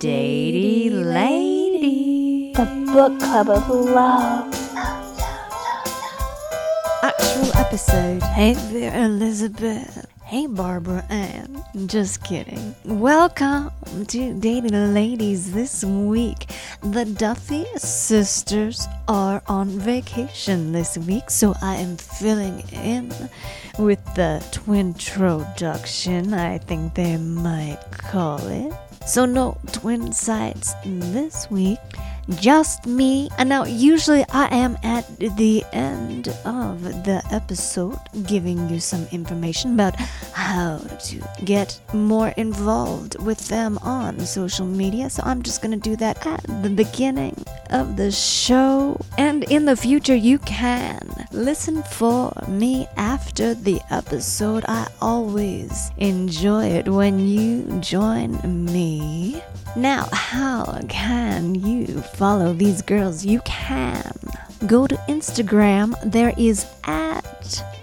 Datey Lady. The book club of love. Actual episode. Hey there, Elizabeth. Hey, Barbara Ann. Just kidding. Welcome to Datey Ladies this week. The Duffy sisters are on vacation this week, so I am filling in with the twin introduction, I think they might call it. So, no twin sides this week just me. And now, usually, I am at the end of the episode giving you some information about how to get more involved with them on social media. So, I'm just going to do that at the beginning of the show. And in the future, you can listen for me after the episode. I always enjoy it when you join me. Now, how can you follow these girls? You can go to Instagram. There is at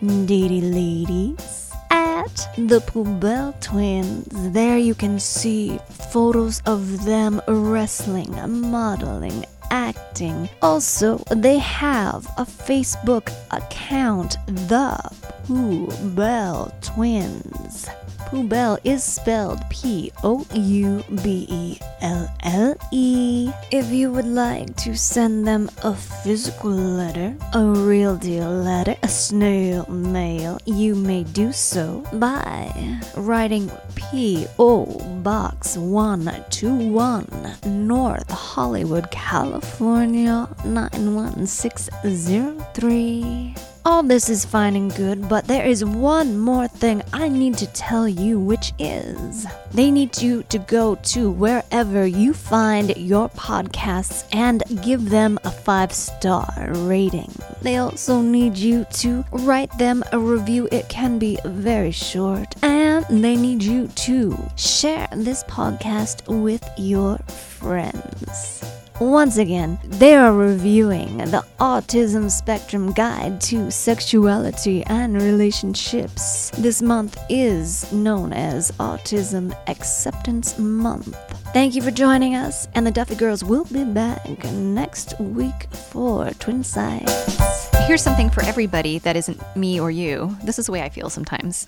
Datey Ladies, at the Poubelle Twins. There you can see photos of them wrestling, modeling, acting. Also, they have a Facebook account, The Poubelle Twins. Poubelle is spelled P O U B E L L E. If you would like to send them a physical letter, a real deal letter, a snail mail, you may do so by writing P.O. Box 121, North Hollywood, California 91603. All this is fine and good, but there is one more thing I need to tell you, which is they need you to go to wherever you find your podcasts and give them a five star rating. They also need you to write them a review. It can be very short. And they need you to share this podcast with your friends. Once again, they are reviewing the Autism Spectrum Guide to Sexuality and Relationships. This month is known as Autism Acceptance Month. Thank you for joining us, and the Duffy Girls will be back next week for Twin Sides. Here's something for everybody that isn't me or you. This is the way I feel sometimes.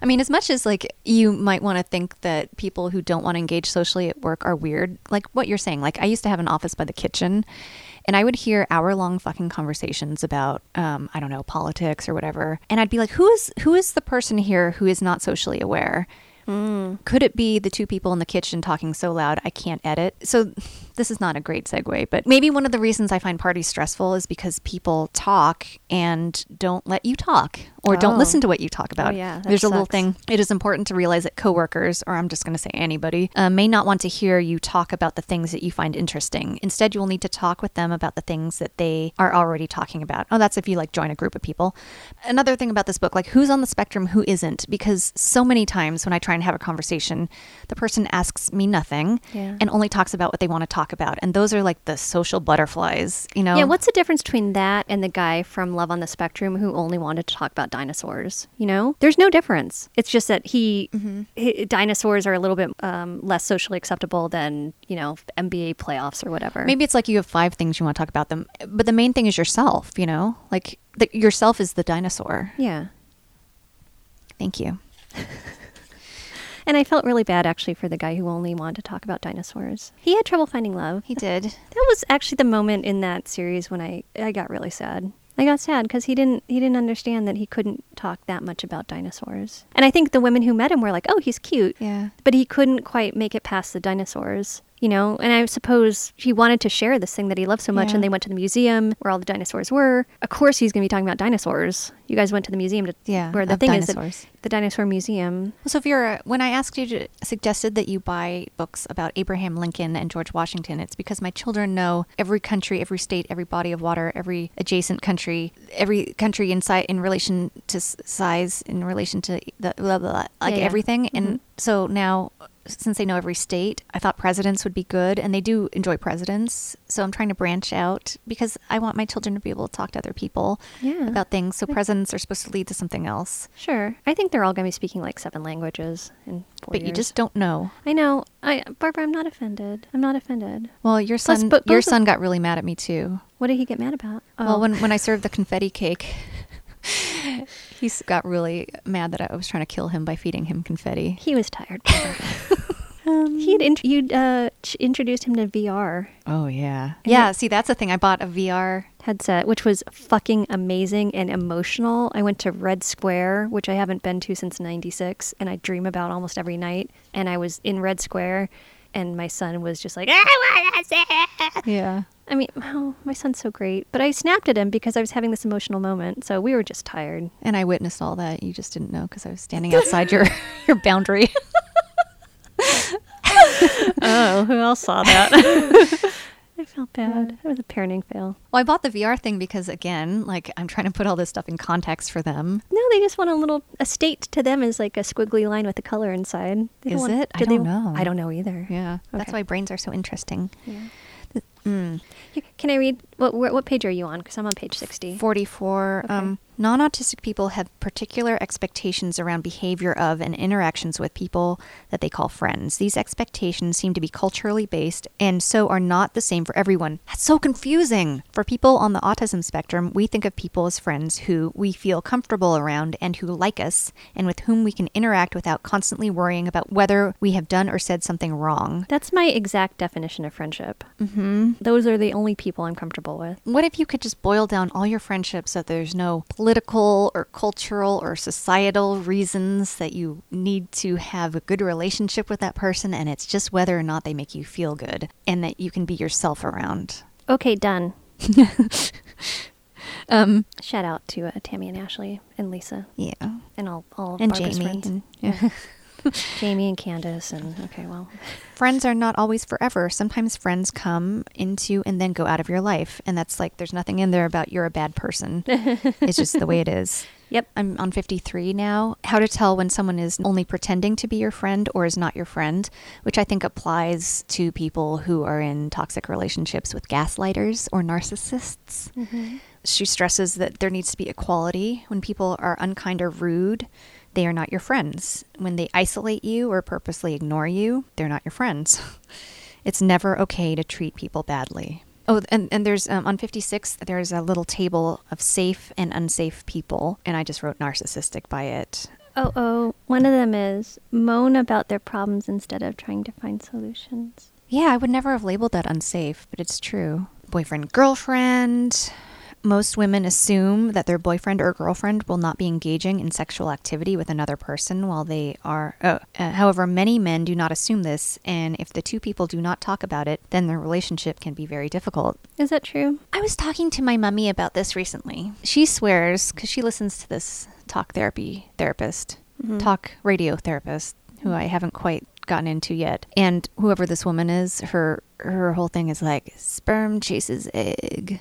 I mean, as much as like you might want to think that people who don't want to engage socially at work are weird, like what you're saying. Like I used to have an office by the kitchen and I would hear hour long fucking conversations about um, I don't know politics or whatever, and I'd be like, who is who is the person here who is not socially aware? Could it be the two people in the kitchen talking so loud I can't edit? So this is not a great segue, but maybe one of the reasons I find parties stressful is because people talk and don't let you talk or don't Oh. listen to what you talk about. yeah, that There's a little thing. It is important to realize that coworkers, or I'm just going to say anybody, uh, may not want to hear you talk about the things that you find interesting. Instead, you will need to talk with them about the things that they are already talking about. Oh, that's if you like join a group of people. Another thing about this book, like who's on the spectrum, who isn't, because so many times when I try and have a conversation, the person asks me nothing Yeah. and only talks about what they want to talk about. And those are like the social butterflies, you know? Yeah, what's the difference between that and the guy from Love on the Spectrum who only wanted to talk about dinosaurs? You know, there's no difference. It's just that he, he- dinosaurs are a little bit um, less socially acceptable than you know NBA playoffs or whatever. Maybe it's like you have five things you want to talk about them, but the main thing is yourself, you know? Like the, yourself is the dinosaur. Yeah, Thank you. and I felt really bad actually for the guy who only wanted to talk about dinosaurs. He had trouble finding love. He did. That was actually the moment in that series when I I got really sad. I got sad because he didn't he didn't understand that he couldn't talk that much about dinosaurs. And I think the women who met him were like, "Oh, he's cute." Yeah. But he couldn't quite make it past the dinosaurs. You know, and I suppose he wanted to share this thing that he loved so much, Yeah. and they went to the museum where all the dinosaurs were. Of course, he's going to be talking about dinosaurs. You guys went to the museum to Yeah, where the thing is dinosaurs. that the dinosaur museum. Well, Sophia, when I asked you to suggested that you buy books about Abraham Lincoln and George Washington, it's because my children know every country, every state, every body of water, every adjacent country, every country inside in relation to Size in relation to the blah, blah, blah, like Yeah, yeah. everything. And Mhm. so now, since they know every state, I thought presidents would be good, and they do enjoy presidents. So I'm trying to branch out because I want my children to be able to talk to other people Yeah. about things. So presidents are supposed to lead to something else, Sure. I think they're all going to be speaking like seven languages in four but you just don't know. I know. I Barbara, I'm not offended. I'm not offended. Well, your Plus, son, but your son got really mad at me too. What did he get mad about? Well, Oh. when when I served the confetti cake, he got really mad that I was trying to kill him by feeding him confetti. he was tired. Um, he had int- you'd uh, ch- introduced him to VR Oh yeah, And yeah. it- See, that's the thing. I bought a VR. headset, which was fucking amazing and emotional. I went to Red Square, which I haven't been to since '96, and I dream about almost every night. And I was in Red Square, and my son was just like, "I want to see it." Yeah. I mean, oh, my son's so great. But I snapped at him because I was having this emotional moment. So we were just tired. And I witnessed all that. You just didn't know because I was standing outside your your boundary. Oh, who else saw that? I felt bad. It was a parenting fail. Well, I bought the VR thing because again, like I'm trying to put all this stuff in context for them. No, they just want a little. A state to them is like a squiggly line with a color inside. They don't Is want- it? I do they- don't know. I don't know either. Yeah, that's why brains are so interesting. Yeah. Mm. Can I read what what, page are you on? Because I'm on page sixty. 44. Okay. Um, non autistic people have particular expectations around behavior of and interactions with people that they call friends. These expectations seem to be culturally based and so are not the same for everyone. That's so confusing. For people on the autism spectrum, we think of people as friends who we feel comfortable around and who like us and with whom we can interact without constantly worrying about whether we have done or said something wrong. That's my exact definition of friendship. Mm-hmm. Those are the only people I'm comfortable with. What if you could just boil down all your friendships that there's no political or cultural or societal reasons that you need to have a good relationship with that person and it's just whether or not they make you feel good and that you can be yourself around? Okay, done. Um Shout out to uh, Tammy and Ashley and Lisa yeah. and all all And Barbara's Jamie friends. and yeah. Jamie and Candace and okay, well, friends are not always forever. Sometimes friends come into and then go out of your life and that's like there's nothing in there about you're a bad person. it's just the way it is. yep. I'm on 53 now. How to tell when someone is only pretending to be your friend or is not your friend, which I think applies to people who are in toxic relationships with gaslighters or narcissists. Mm-hmm. She stresses that there needs to be equality. When people are unkind or rude, they are not your friends. When they isolate you or purposely ignore you, they're not your friends. It's never okay to treat people badly. Oh, and, and there's um, on 56, there's a little table of safe and unsafe people, and I just wrote narcissistic by it. Oh, oh, one of them is moan about their problems instead of trying to find solutions. Yeah, I would never have labeled that unsafe, but it's true. Boyfriend, girlfriend. Most women assume that their boyfriend or girlfriend will not be engaging in sexual activity with another person while they are. Oh, uh, however, many men do not assume this, and if the two people do not talk about it, then their relationship can be very difficult. Is that true? I was talking to my mummy about this recently. She swears, because she listens to this talk therapy therapist, talk radio therapist, who I haven't quite gotten into yet. And whoever this woman is, her her whole thing is like sperm chases egg.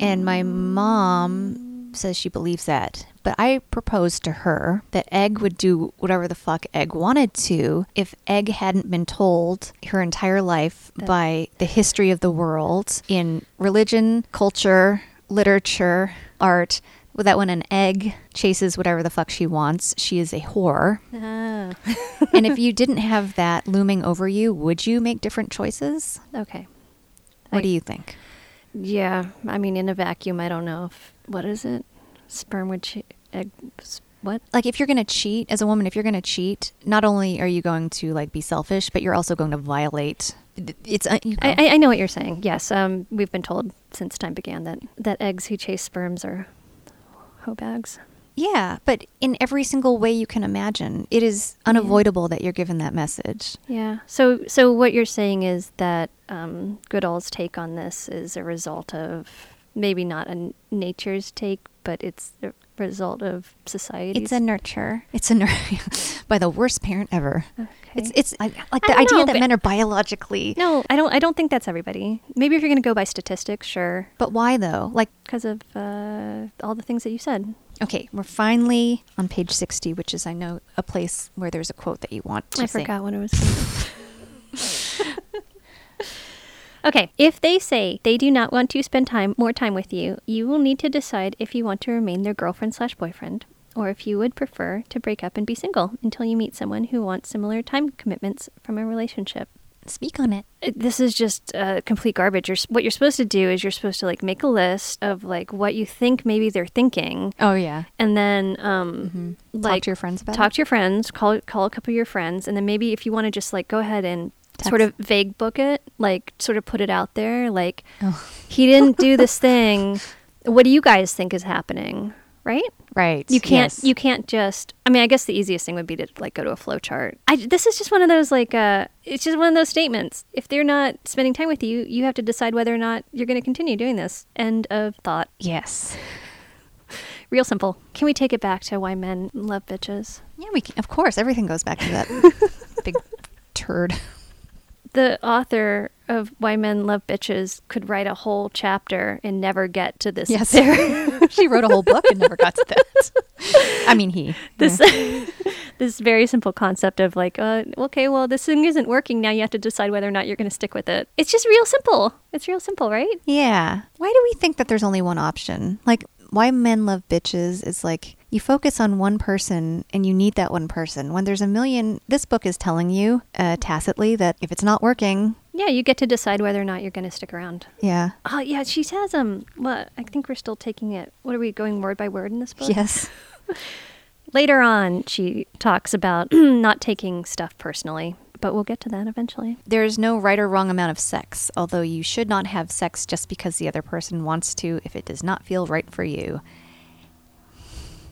And my mom says she believes that. But I proposed to her that Egg would do whatever the fuck Egg wanted to if Egg hadn't been told her entire life by the history of the world in religion, culture, literature, art, that when an egg chases whatever the fuck she wants, she is a whore. Ah. and if you didn't have that looming over you, would you make different choices? okay. What I- do you think? Yeah, I mean, in a vacuum, I don't know if what is it? Sperm would che- egg. What? Like if you're going to cheat as a woman, if you're going to cheat, not only are you going to like be selfish, but you're also going to violate it's uh, you know. I, I- I know what you're saying. Yes, um, we've been told since time began that that eggs who chase sperms are hoe bags. Yeah, but in every single way you can imagine, it is unavoidable that you're given that message. Yeah. So so what you're saying is that um, Goodall's take on this is a result of maybe not a n- nature's take, but it's a result of society. It's a nurture. It's a nurture by the worst parent ever. Okay. It's it's I, like the idea know, that men are biologically. no, I don't. I don't think that's everybody. Maybe if you're going to go by statistics, sure, But why though? Like because of uh, all the things that you said. Okay, we're finally on page 60, which is, I know, a place where there's a quote that you want to I say. forgot what it was. okay, if they say they do not want to spend time more time with you, you will need to decide if you want to remain their girlfriend slash boyfriend, or if you would prefer to break up and be single until you meet someone who wants similar time commitments from a relationship. Speak on it. This is just uh, complete garbage. You're, what you're supposed to do is you're supposed to like make a list of like what you think maybe they're thinking, Oh, yeah. and then um, Talk like to your friends about talk it. to your friends call call a couple of your friends and then maybe if you want to just like go ahead and sort of vague book it like sort of put it out there like Oh. he didn't do this thing what do you guys think is happening right Right. you can't yes. you can't just i mean i guess the easiest thing would be to like go to a flow chart I, this is just one of those like uh it's just one of those statements if they're not spending time with you you have to decide whether or not you're going to continue doing this end of thought Yes. real simple can we take it back to why men love bitches Yeah, we can. Of course, everything goes back to that big turd. The author of Why Men Love Bitches could write a whole chapter and never get to this. Yes. she wrote a whole book and never got to that. I mean, he. this this very simple concept of like, uh, okay, well, this thing isn't working. Now you have to decide whether or not you're going to stick with it. It's just real simple. It's real simple, right? Yeah. Why do we think that there's only one option? Like, why men love bitches is like you focus on one person and you need that one person. When there's a million, this book is telling you uh, tacitly that if it's not working, Yeah, you get to decide whether or not you're going to stick around. yeah. Oh yeah, she says um. What I think we're still taking it. What are we going word by word in this book? Yes. Later on, she talks about not taking stuff personally, but we'll get to that eventually. There's no right or wrong amount of sex, although you should not have sex just because the other person wants to if it does not feel right for you.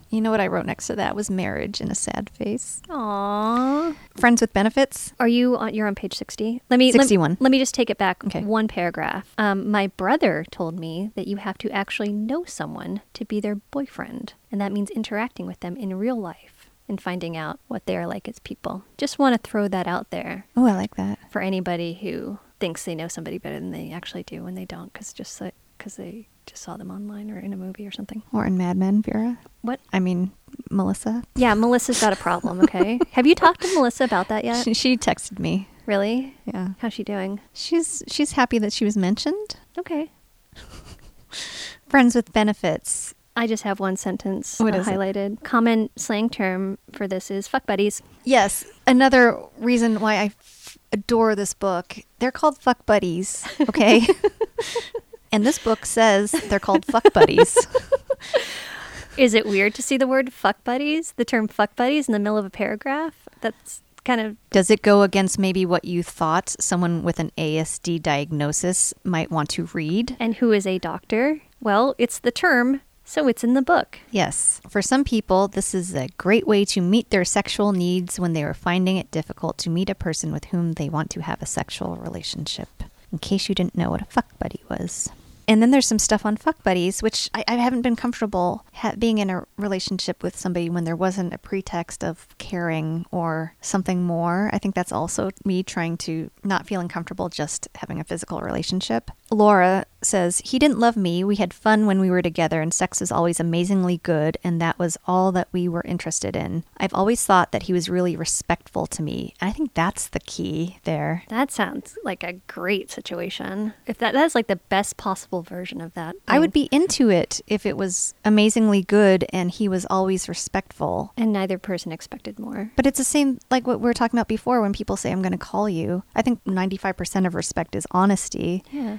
You know what I wrote next to that was marriage in a sad face. Aww. Friends with benefits? Are you on? You're on page sixty. Let me let- 61. Let, me just take it back Okay. one paragraph. Um, my brother told me that you have to actually know someone to be their boyfriend, and that means interacting with them in real life and finding out what they are like as people. Just want to throw that out there Oh, I like that. for anybody who thinks they know somebody better than they actually do when they don't, because just because they just saw them online or in a movie or something. Or in Mad Men, Vera. What? I mean, Melissa. Yeah, Melissa's got a problem. Okay, have you talked to Melissa about that yet? She, she texted me. Really? Yeah. How's she doing? She's she's happy that she was mentioned. Okay. Friends with benefits. I just have one sentence uh, is it? highlighted. Common slang term for this is fuck buddies. Yes, another reason why I f- adore this book. They're called fuck buddies, okay? and this book says they're called fuck buddies. Is it weird to see the word fuck buddies, the term fuck buddies in the middle of a paragraph? That's kind of Does it go against maybe what you thought someone with an ASD diagnosis might want to read? and who is a doctor? Well, it's the term, so it's in the book. Yes. For some people, this is a great way to meet their sexual needs when they are finding it difficult to meet a person with whom they want to have a sexual relationship. In case you didn't know what a fuck buddy was. And then there's some stuff on fuck buddies, which I, I haven't been comfortable ha- being in a relationship with somebody when there wasn't a pretext of caring or something more. I think that's also me trying to not feeling comfortable just having a physical relationship. Laura says, He didn't love me. We had fun when we were together, and sex was always amazingly good, and that was all that we were interested in. I've always thought that he was really respectful to me. I think that's the key there. That sounds like a great situation. If that that's like the best possible version of that. I would be into it if it was amazingly good and he was always respectful. and neither person expected more. But it's the same like what we were talking about before when people say, I'm going to call you. I think 95% of respect is honesty. Yeah.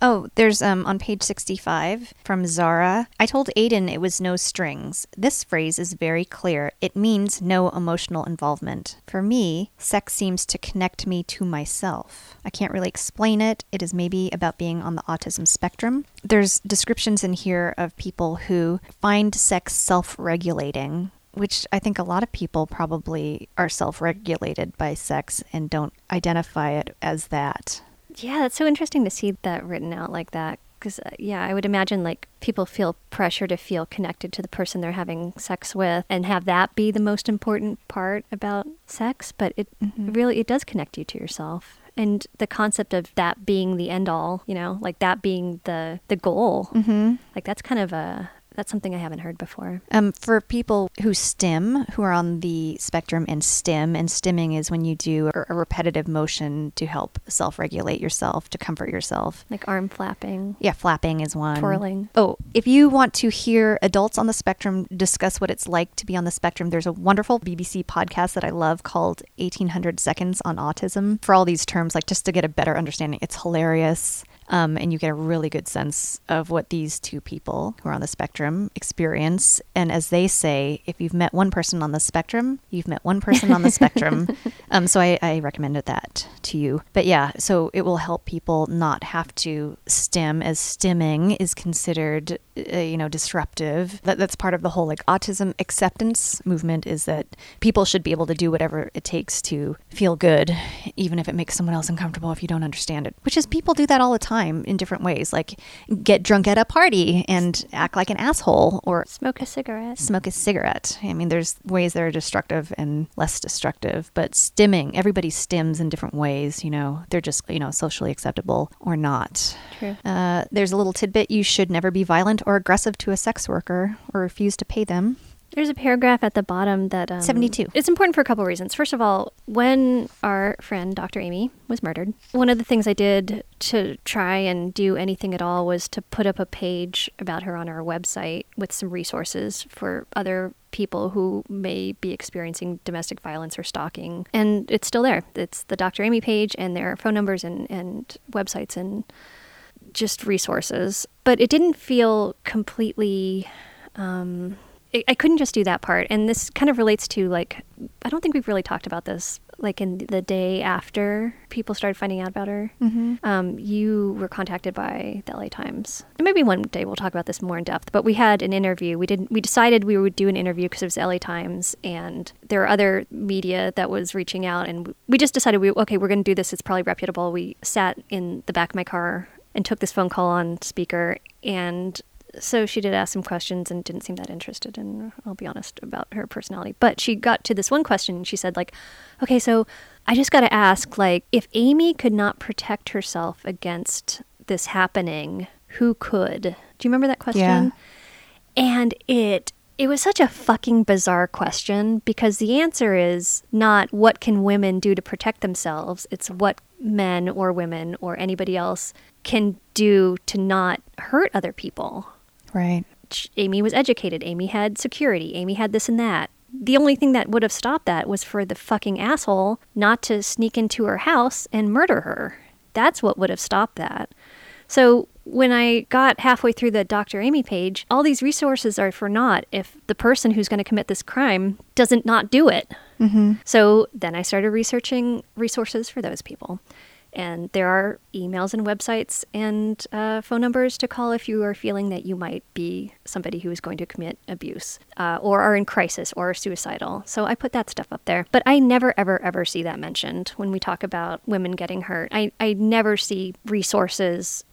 Oh, there's um on page 65 from Zara. I told Aiden it was no strings. This phrase is very clear. It means no emotional involvement. For me, sex seems to connect me to myself. I can't really explain it. It is maybe about being on the autism spectrum. There's descriptions in here of people who find sex self-regulating which I think a lot of people probably are self regulated by sex and don't identify it as that. Yeah, that's so interesting to see that written out like that. Because, uh, yeah, I would imagine like people feel pressure to feel connected to the person they're having sex with and have that be the most important part about sex. But it really, it does connect you to yourself. And the concept of that being the end all, you know, like that being the, the goal, Mm-hmm. like that's kind of a, That's something I haven't heard before. Um, for people who stim, who are on the spectrum and stim, and stimming is when you do a, a repetitive motion to help self regulate yourself, to comfort yourself. Like arm flapping. Yeah, flapping is one. Twirling. Oh, if you want to hear adults on the spectrum discuss what it's like to be on the spectrum, there's a wonderful BBC podcast that I love called 1800 Seconds on Autism. For all these terms, like just to get a better understanding, it's hilarious. Um, and you get a really good sense of what these two people who are on the spectrum experience. And as they say, if you've met one person on the spectrum, you've met one person on the spectrum. Um, so I, I recommended that to you. But yeah, so it will help people not have to stim, as stimming is considered, uh, you know, disruptive. That, that's part of the whole like autism acceptance movement is that people should be able to do whatever it takes to feel good, even if it makes someone else uncomfortable if you don't understand it. Which is people do that all the time in different ways, like get drunk at a party and act like an asshole or Smoke a cigarette. smoke a cigarette. I mean, there's ways that are destructive and less destructive, but stimming, everybody stims in different ways, you know, they're just, you know, socially acceptable or not. True. Uh, there's a little tidbit you should never be violent or aggressive to a sex worker or refuse to pay them. There's a paragraph at the bottom that um, 72. It's important for a couple reasons. First of all, when our friend Dr. Amy was murdered, one of the things I did to try and do anything at all was to put up a page about her on our website with some resources for other people who may be experiencing domestic violence or stalking. And it's still there. It's the Dr. Amy page, and there are phone numbers and, and websites and just resources. But it didn't feel completely. Um, I couldn't just do that part. And this kind of relates to like, I don't think we've really talked about this. Like in the day after people started finding out about her, um, you were contacted by the LA Times. And maybe one day we'll talk about this more in depth. But we had an interview. We didn't. We decided we would do an interview because it was LA Times, and there are other media that was reaching out, and we just decided we okay, we're going to do this. It's probably reputable. We sat in the back of my car and took this phone call on speaker and so she did ask some questions and didn't seem that interested in i'll be honest about her personality. But she got to this one question and she said like okay so i just got to ask like if amy could not protect herself against this happening who could? Do you remember that question? Yeah. and it it was such a fucking bizarre question because the answer is not what can women do to protect themselves it's what men or women or anybody else can do to not hurt other people Right. Amy was educated. Amy had security. Amy had this and that. The only thing that would have stopped that was for the fucking asshole not to sneak into her house and murder her. That's what would have stopped that. So when I got halfway through the Dr. Amy page, all these resources are for naught if the person who's going to commit this crime doesn't not do it. Mm-hmm. So then I started researching resources for those people. And there are emails and websites and uh, phone numbers to call if you are feeling that you might be somebody who is going to commit abuse uh, or are in crisis or are suicidal. So I put that stuff up there. But I never, ever, ever see that mentioned when we talk about women getting hurt. I, I never see resources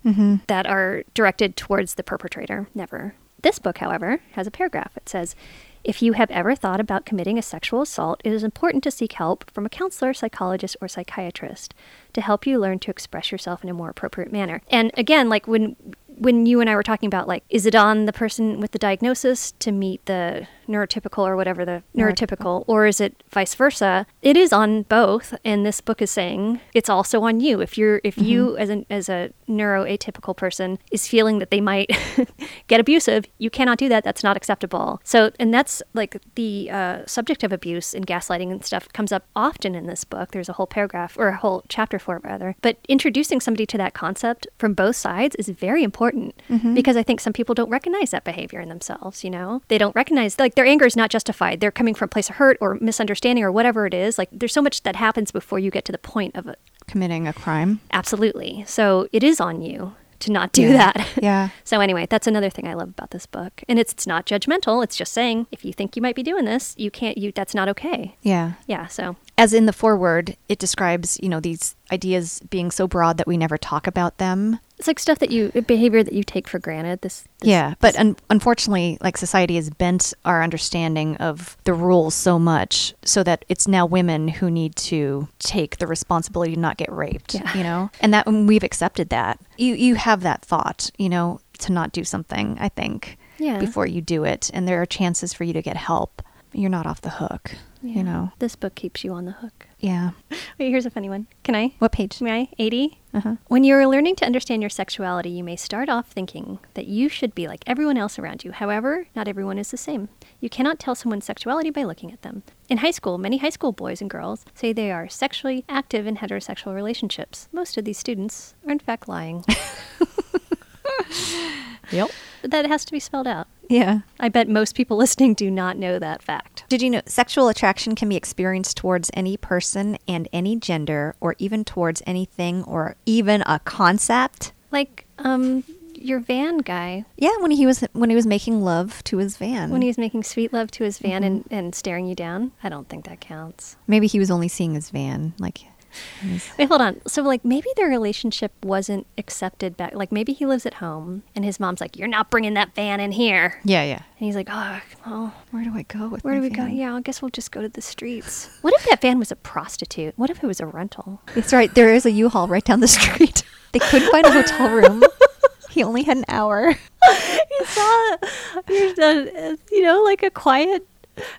that are directed towards the perpetrator. Never. This book, however, has a paragraph. It says, if you have ever thought about committing a sexual assault, it is important to seek help from a counselor, psychologist, or psychiatrist to help you learn to express yourself in a more appropriate manner. And again, like when when you and I were talking about like is it on the person with the diagnosis to meet the neurotypical or whatever the neurotypical or is it vice versa? It is on both and this book is saying it's also on you. If you're if you as an as a neuroatypical person is feeling that they might get abusive, you cannot do that. That's not acceptable. So and that's like the uh, subject of abuse and gaslighting and stuff comes up often in this book. There's a whole paragraph or a whole chapter for it rather. But introducing somebody to that concept from both sides is very important because I think some people don't recognize that behavior in themselves, you know? They don't recognize like their anger is not justified. They're coming from a place of hurt or misunderstanding or whatever it is. Like there's so much that happens before you get to the point of it. Committing a crime. Absolutely. So it is on you to not do Yeah. that. Yeah. So anyway, that's another thing I love about this book. And it's, it's not judgmental. It's just saying if you think you might be doing this, you can't you that's not okay. Yeah. Yeah, so As in the foreword, it describes, you know, these ideas being so broad that we never talk about them. It's like stuff that you behavior that you take for granted. This, this yeah, but un- unfortunately, like society has bent our understanding of the rules so much so that it's now women who need to take the responsibility to not get raped. Yeah. You know, and that and we've accepted that. You you have that thought, you know, to not do something. I think. Yeah. before you do it, and there are chances for you to get help. You're not off the hook. Yeah. You know. This book keeps you on the hook. Yeah. Wait, here's a funny one. Can I? What page? May I? 80? Uh-huh. When you are learning to understand your sexuality, you may start off thinking that you should be like everyone else around you. However, not everyone is the same. You cannot tell someone's sexuality by looking at them. In high school, many high school boys and girls say they are sexually active in heterosexual relationships. Most of these students are, in fact, lying. Yep. That has to be spelled out. Yeah. I bet most people listening do not know that fact. Did you know sexual attraction can be experienced towards any person and any gender, or even towards anything or even a concept? Like, um, your van guy, Yeah, when he was when he was making love to his van. when he was making sweet love to his van and, and staring you down, I don't think that counts. maybe he was only seeing his van, like. His- Wait, hold on. So, like, maybe their relationship wasn't accepted back. Like, maybe he lives at home and his mom's like, You're not bringing that van in here. Yeah, yeah. And he's like, Oh, well, Where do I go with where do we go? Yeah, I guess we'll just go to the streets. What if that van was a prostitute? What if it was a rental? That's right. There is a U-Haul right down the street. they couldn't find a hotel room. he only had an hour. you saw, you know, like a quiet,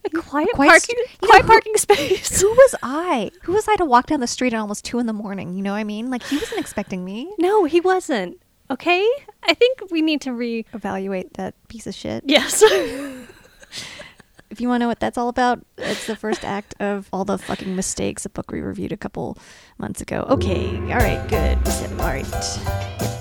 a quiet, Quiet parking, st- quiet know, who- parking space. Who was I? Who was I to walk down the street at almost two in the morning? You know what I mean? Like he wasn't expecting me. No, he wasn't. Okay, I think we need to re. Evaluate that piece of shit. Yes. If you want to know what that's all about, it's the first act of all the fucking mistakes a book we reviewed a couple months ago. Okay, all right, good. All right.